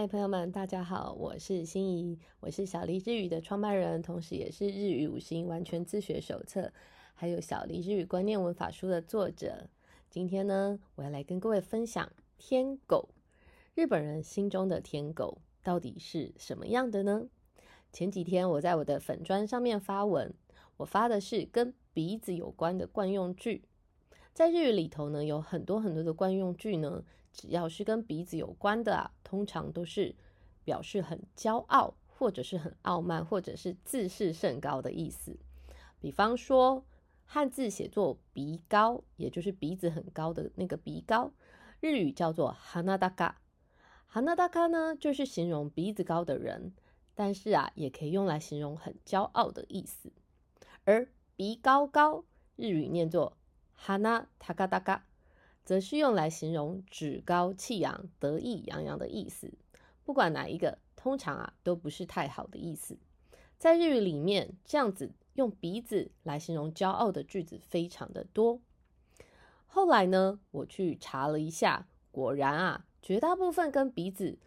嗨，朋友们，大家好，我是心怡，我是小黎日语的创办人，同时也是《日语五行完全自学手册》还有《小黎日语观念文法书》的作者。今天呢，我要来跟各位分享天狗。日本人心中的天狗到底是什么样的呢？前几天我在我的粉砖上面发文，我发的是跟鼻子有关的惯用句。在日语里头呢，有很多很多的惯用句呢。只要是跟鼻子有关的啊，通常都是表示很骄傲，或者是很傲慢，或者是自视甚高的意思。比方说，汉字写作鼻高，也就是鼻子很高的那个鼻高，日语叫做 hanadaka。hanadaka 呢，就是形容鼻子高的人，但是啊，也可以用来形容很骄傲的意思。而鼻高高，日语念作 hanatakadaka。则是用来形容趾高气扬、得意洋洋的意思。不管哪一个，通常啊都不是太好的意思。在日语里面，这样子用鼻子来形容骄傲的句子非常的多。后来呢，我去查了一下，果然啊，绝大部分跟鼻子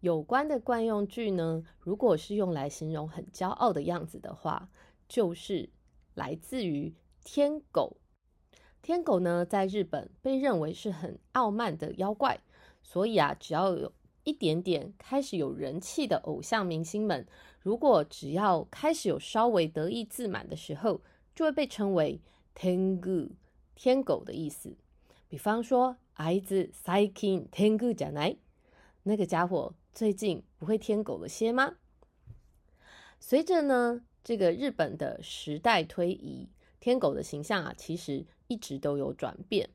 有关的惯用句呢，如果是用来形容很骄傲的样子的话，就是来自于天狗。天狗呢，在日本被认为是很傲慢的妖怪，所以啊，只要有一点点开始有人气的偶像明星们，如果只要开始有稍微得意自满的时候，就会被称为天狗，天狗的意思。比方说，孩子最近天狗じゃない？那个家伙最近不会天狗了些吗？随着呢，这个日本的时代推移。天狗的形象啊，其实 一直都有转变。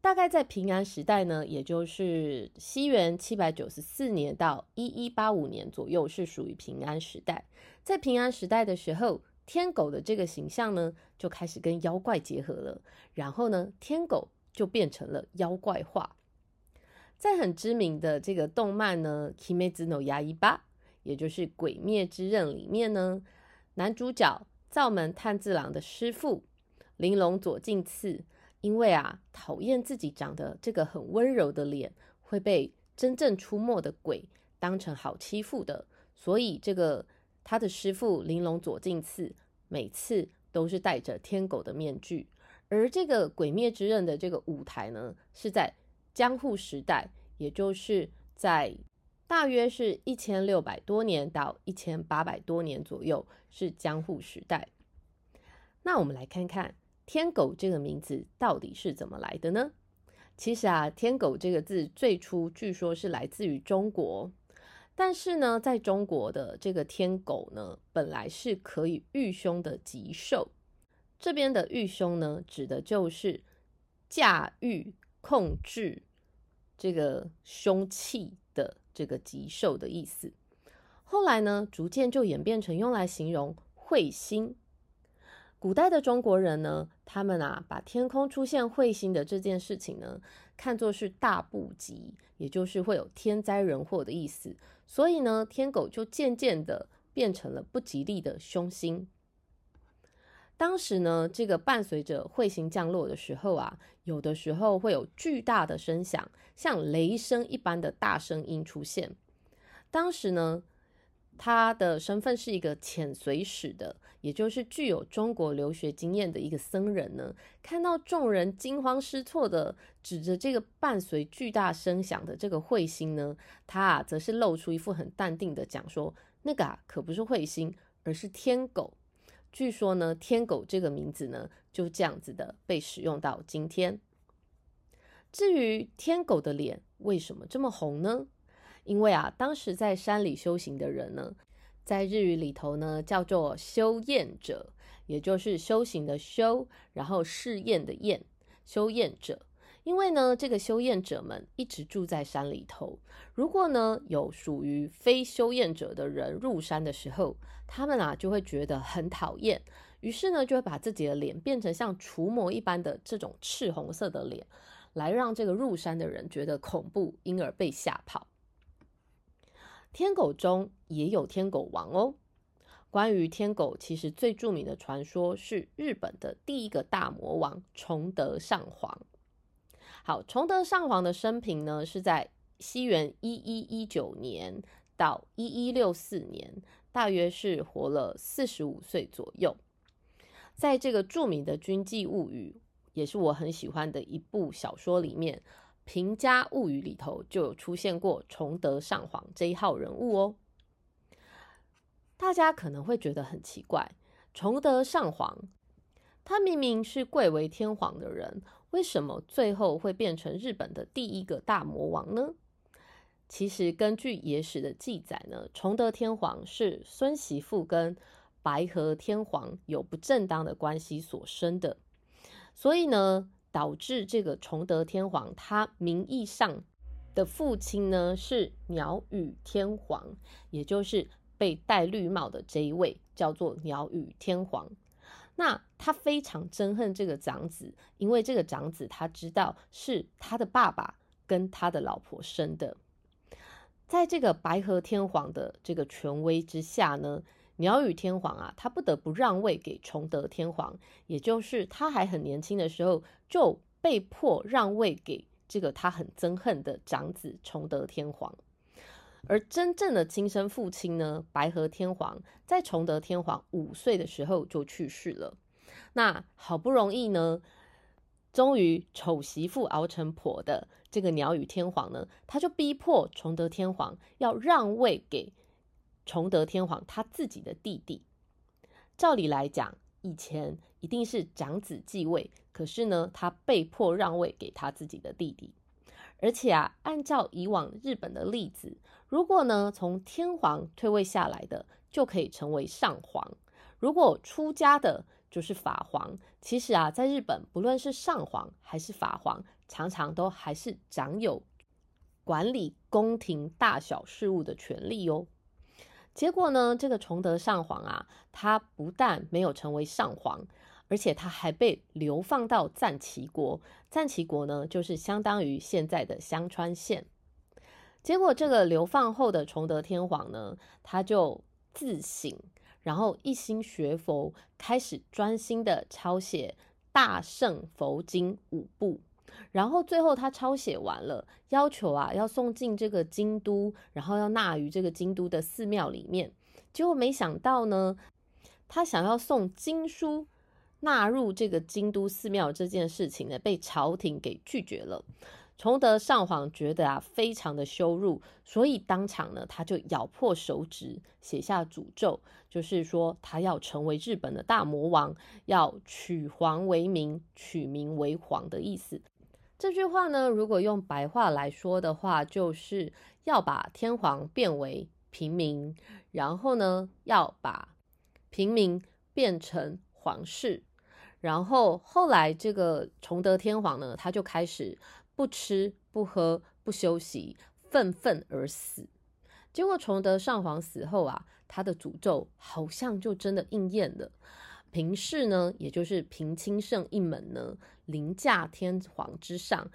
大概在平安时代呢，也就是西元七百九十四年到一一八五年左右，是属于平安时代。在平安时代的时候，天狗的这个形象呢，就开始跟妖怪结合了。然后呢，天狗就变成了妖怪化。在很知名的这个动漫呢，《Kimetsu no Yaiba》，也就是《鬼灭之刃》里面呢，男主角。灶门炭治郎的师傅玲珑左近次，因为啊讨厌自己长得这个很温柔的脸会被真正出没的鬼当成好欺负的，所以这个他的师傅玲珑左近次每次都是戴着天狗的面具。而这个鬼灭之刃的这个舞台呢，是在江户时代，也就是在。大约是一千六百多年到一千八百多年左右，是江户时代。那我们来看看“天狗”这个名字到底是怎么来的呢？其实啊，“天狗”这个字最初据说是来自于中国，但是呢，在中国的这个“天狗”呢，本来是可以御凶的吉兽。这边的御凶呢，指的就是驾驭、控制这个凶器的。这个吉兽的意思，后来呢，逐渐就演变成用来形容彗星。古代的中国人呢，他们啊，把天空出现彗星的这件事情呢，看作是大不吉，也就是会有天灾人祸的意思。所以呢，天狗就渐渐的变成了不吉利的凶星。当时呢，这个伴随着彗星降落的时候啊，有的时候会有巨大的声响，像雷声一般的大声音出现。当时呢，他的身份是一个遣隋使的，也就是具有中国留学经验的一个僧人呢。看到众人惊慌失措的指着这个伴随巨大声响的这个彗星呢，他啊，则是露出一副很淡定的讲说：“那个啊，可不是彗星，而是天狗。”据说呢，天狗这个名字呢，就这样子的被使用到今天。至于天狗的脸为什么这么红呢？因为啊，当时在山里修行的人呢，在日语里头呢叫做修验者，也就是修行的修，然后试验的验，修验者。因为呢，这个修验者们一直住在山里头。如果呢有属于非修验者的人入山的时候，他们啊就会觉得很讨厌，于是呢就会把自己的脸变成像除魔一般的这种赤红色的脸，来让这个入山的人觉得恐怖，因而被吓跑。天狗中也有天狗王哦。关于天狗，其实最著名的传说是日本的第一个大魔王崇德上皇。好，崇德上皇的生平呢，是在西元一一一九年到一一六四年，大约是活了四十五岁左右。在这个著名的《军纪物语》，也是我很喜欢的一部小说里面，《平家物语》里头就有出现过崇德上皇这一号人物哦。大家可能会觉得很奇怪，崇德上皇他明明是贵为天皇的人，为什么最后会变成日本的第一个大魔王呢？其实根据野史的记载呢，崇德天皇是孙媳妇跟白河天皇有不正当的关系所生的，所以呢，导致这个崇德天皇他名义上的父亲呢是鸟羽天皇，也就是被戴绿帽的这一位叫做鸟羽天皇。那他非常憎恨这个长子，因为这个长子他知道是他的爸爸跟他的老婆生的。在这个白河天皇的这个权威之下呢。鸟羽天皇啊，他不得不让位给崇德天皇，也就是他还很年轻的时候，就被迫让位给这个他很憎恨的长子崇德天皇。而真正的亲生父亲呢，白河天皇在崇德天皇五岁的时候就去世了。那好不容易呢，终于丑媳妇熬成婆的这个鸟羽天皇呢，他就逼迫崇德天皇要让位给。崇德天皇他自己的弟弟，照理来讲，以前一定是长子继位，可是呢，他被迫让位给他自己的弟弟。而且啊，按照以往日本的例子，如果呢从天皇退位下来的，就可以成为上皇；如果出家的，就是法皇。其实啊，在日本，不论是上皇还是法皇，常常都还是掌有管理宫廷大小事务的权利哦。结果呢？这个崇德上皇啊，他不但没有成为上皇，而且他还被流放到赞岐国。赞岐国呢，就是相当于现在的香川县。结果这个流放后的崇德天皇呢，他就自省，然后一心学佛，开始专心的抄写《大圣佛经》五部。然后最后他抄写完了，要求啊要送进这个京都，然后要纳于这个京都的寺庙里面。结果没想到呢，他想要送经书纳入这个京都寺庙这件事情呢，被朝廷给拒绝了。崇德上皇觉得啊非常的羞辱，所以当场呢他就咬破手指，写下诅咒，就是说他要成为日本的大魔王，要取皇为名，取名为皇的意思。这句话呢，如果用白话来说的话，就是要把天皇变为平民，然后呢，要把平民变成皇室，然后后来这个崇德天皇呢，他就开始不吃不喝不休息，愤愤而死。结果崇德上皇死后啊，他的诅咒好像就真的应验了。平氏呢，也就是平清盛一门呢，凌驾天皇之上，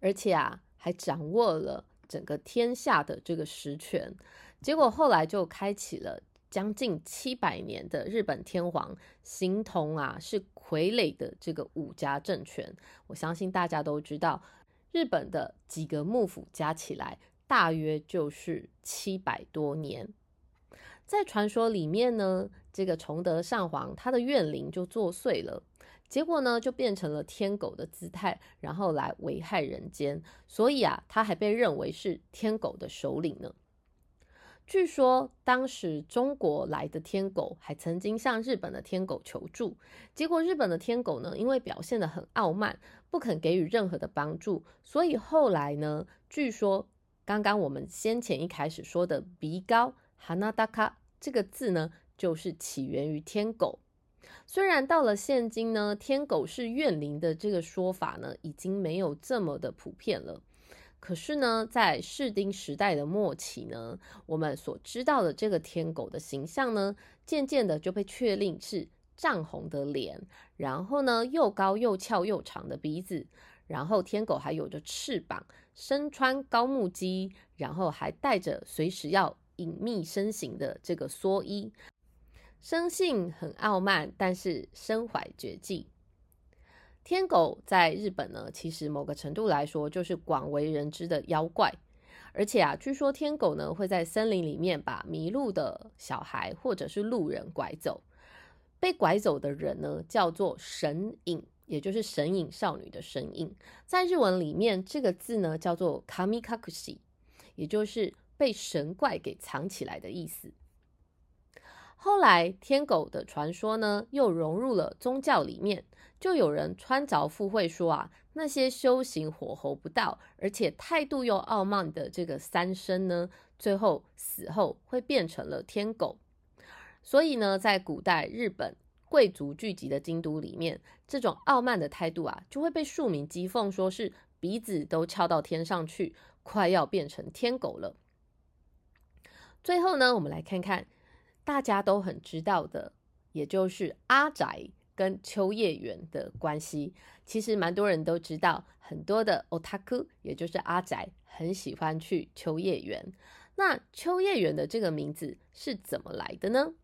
而且啊，还掌握了整个天下的这个实权。结果后来就开启了将近七百年的日本天皇，形同啊是傀儡的这个五家政权。我相信大家都知道，日本的几个幕府加起来，大约就是七百多年。在传说里面呢，这个崇德上皇他的怨灵就作祟了，结果呢就变成了天狗的姿态，然后来危害人间。所以啊，他还被认为是天狗的首领呢。据说当时中国来的天狗还曾经向日本的天狗求助，结果日本的天狗呢，因为表现的很傲慢，不肯给予任何的帮助，所以后来呢，据说刚刚我们先前一开始说的鼻高哈纳达卡。这个字呢，就是起源于天狗。虽然到了现今呢，天狗是怨灵的这个说法呢，已经没有这么的普遍了。可是呢，在士丁时代的末期呢，我们所知道的这个天狗的形象呢，渐渐的就被确定是涨红的脸，然后呢，又高又翘又长的鼻子，然后天狗还有着翅膀，身穿高木屐，然后还带着随时要。隐秘身形的这个蓑衣，生性很傲慢，但是身怀绝技。天狗在日本呢，其实某个程度来说就是广为人知的妖怪。而且啊，据说天狗呢会在森林里面把迷路的小孩或者是路人拐走。被拐走的人呢叫做神隐，也就是神隐少女的神隐。在日文里面，这个字呢叫做 kamikakushi，也就是被神怪给藏起来的意思。后来，天狗的传说呢又融入了宗教里面，就有人穿凿附会说啊。那些修行火候不到，而且态度又傲慢的这个三生呢，最后死后会变成了天狗。所以呢，在古代日本贵族聚集的京都里面，这种傲慢的态度啊，就会被庶民讥讽，说是鼻子都翘到天上去，快要变成天狗了。最后呢，我们来看看大家都很知道的，也就是阿宅。跟秋叶原的关系，其实蛮多人都知道，很多的 otaku，也就是阿宅，很喜欢去秋叶原。那秋叶原的这个名字是怎么来的呢？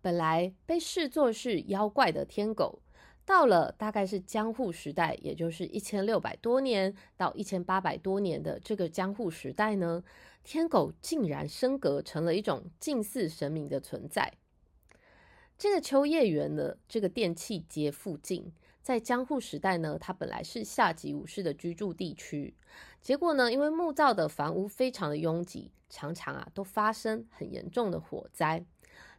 本来被视作是妖怪的天狗，到了大概是江户时代，也就是一千六百多年到一千八百多年的这个江户时代呢，天狗竟然升格成了一种近似神明的存在。这个秋叶原的这个电器街附近，在江户时代呢，它本来是下级武士的居住地区。结果呢，因为木造的房屋非常的拥挤，常常啊都发生很严重的火灾。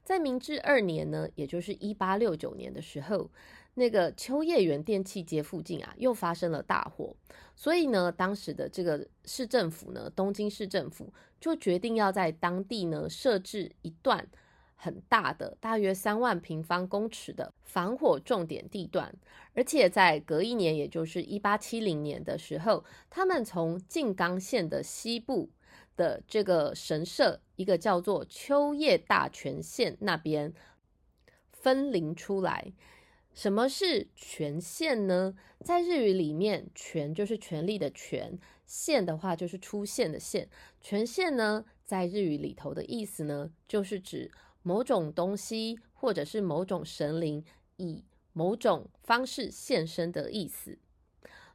在明治二年呢，也就是一八六九年的时候，那个秋叶原电器街附近啊又发生了大火。所以呢，当时的这个市政府呢，东京市政府就决定要在当地呢设置一段。很大的，大约三万平方公尺的防火重点地段，而且在隔一年，也就是一八七零年的时候，他们从静冈县的西部的这个神社，一个叫做秋叶大泉县那边分灵出来。什么是权县呢？在日语里面，权就是权力的权，县的话就是出现的县。权县呢，在日语里头的意思呢，就是指。某种东西，或者是某种神灵，以某种方式现身的意思。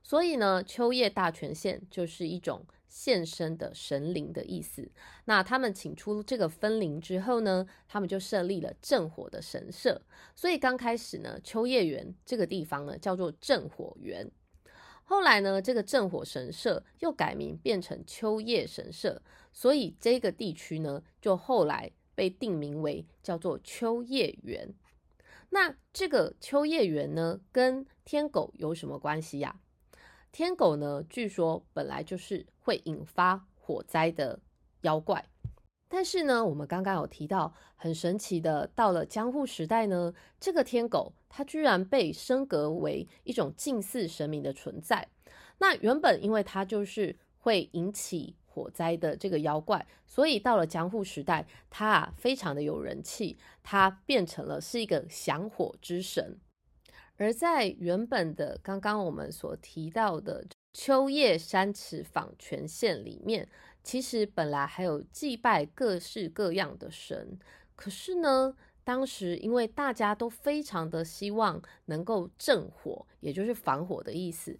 所以呢，秋叶大权现就是一种现身的神灵的意思。那他们请出这个分灵之后呢，他们就设立了镇火的神社。所以刚开始呢，秋叶原这个地方呢叫做镇火原。后来呢，这个镇火神社又改名变成秋叶神社，所以这个地区呢就后来。被定名为叫做秋叶原。那这个秋叶原呢，跟天狗有什么关系呀？天狗呢，据说本来就是会引发火灾的妖怪。但是呢，我们刚刚有提到很神奇的，到了江户时代呢，这个天狗它居然被升格为一种近似神明的存在。那原本因为它就是会引起。火灾的这个妖怪，所以到了江户时代，它啊非常的有人气，它变成了是一个降火之神。而在原本的刚刚我们所提到的秋叶山池坊泉县里面，其实本来还有祭拜各式各样的神，可是呢，当时因为大家都非常的希望能够镇火，也就是防火的意思。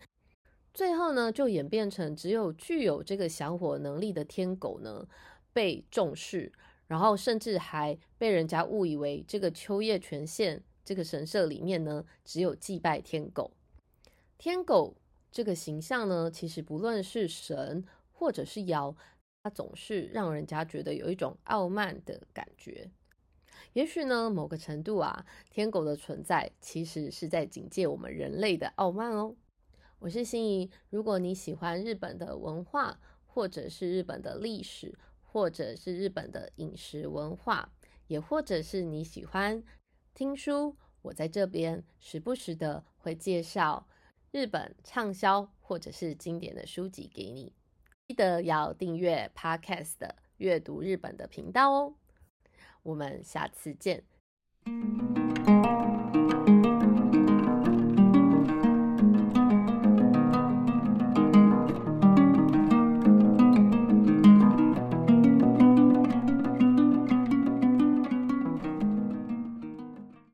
最后呢，就演变成只有具有这个降火能力的天狗呢被重视，然后甚至还被人家误以为这个秋叶泉县这个神社里面呢只有祭拜天狗。天狗这个形象呢，其实不论是神或者是妖，它总是让人家觉得有一种傲慢的感觉。也许呢，某个程度啊，天狗的存在其实是在警戒我们人类的傲慢哦。我是心怡，如果你喜欢日本的文化，或者是日本的历史，或者是日本的饮食文化，也或者是你喜欢听书，我在这边时不时的会介绍日本畅销或者是经典的书籍给你。记得要订阅 Podcast 的阅读日本的频道哦。我们下次见。